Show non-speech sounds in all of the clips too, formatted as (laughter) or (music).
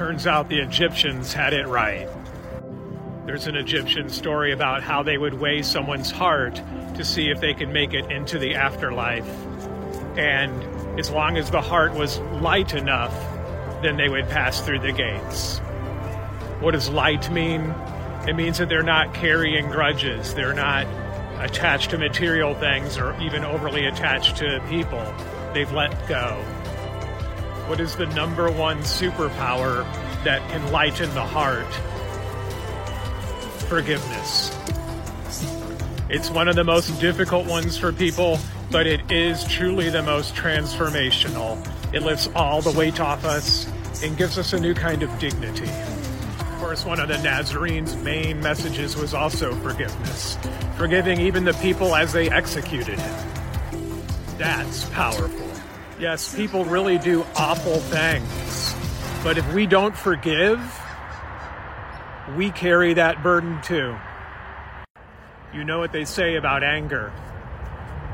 Turns out the Egyptians had it right. There's an Egyptian story about how they would weigh someone's heart to see if they could make it into the afterlife. And as long as the heart was light enough, then they would pass through the gates. What does light mean? It means that they're not carrying grudges, they're not attached to material things or even overly attached to people. They've let go. What is the number one superpower that can lighten the heart? Forgiveness. It's one of the most difficult ones for people, but it is truly the most transformational. It lifts all the weight off us and gives us a new kind of dignity. Of course, one of the Nazarene's main messages was also forgiveness, forgiving even the people as they executed him. That's powerful. Yes, people really do awful things, but if we don't forgive, we carry that burden too. You know what they say about anger.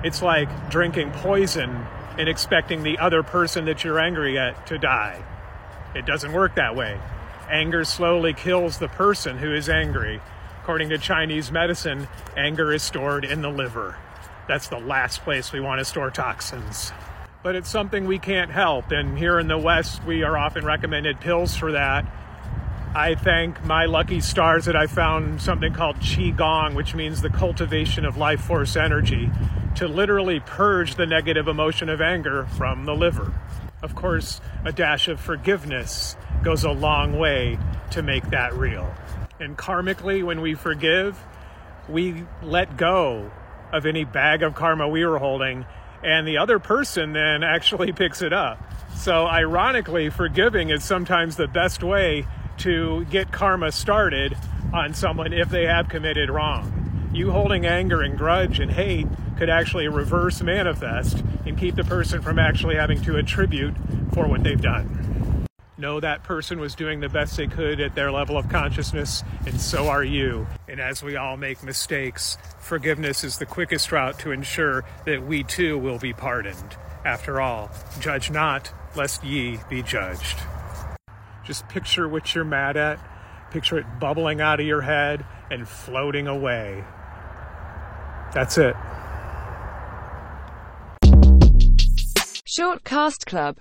It's like drinking poison and expecting the other person that you're angry at to die. It doesn't work that way. Anger slowly kills the person who is angry. According to Chinese medicine, anger is stored in the liver. That's the last place we want to store toxins. But it's something we can't help, and here in the West, we are often recommended pills for that. I thank my lucky stars that I found something called Qigong, which means the cultivation of life force energy, to literally purge the negative emotion of anger from the liver. Of course, a dash of forgiveness goes a long way to make that real. And karmically, when we forgive, we let go of any bag of karma we were holding, and the other person then actually (laughs) picks it up. So, ironically, forgiving is sometimes the best way to get karma started on someone if they have committed wrong. You holding anger and grudge and hate could actually reverse manifest and keep the person from actually having to attribute for what they've done. Know that person was doing the best they could at their level of consciousness, and so are you. And as we all make mistakes, forgiveness is the quickest route to ensure that we too will be pardoned. After all, judge not, lest ye be judged. Just picture what you're mad at, picture it bubbling out of your head and floating away. That's it. Short Cast Club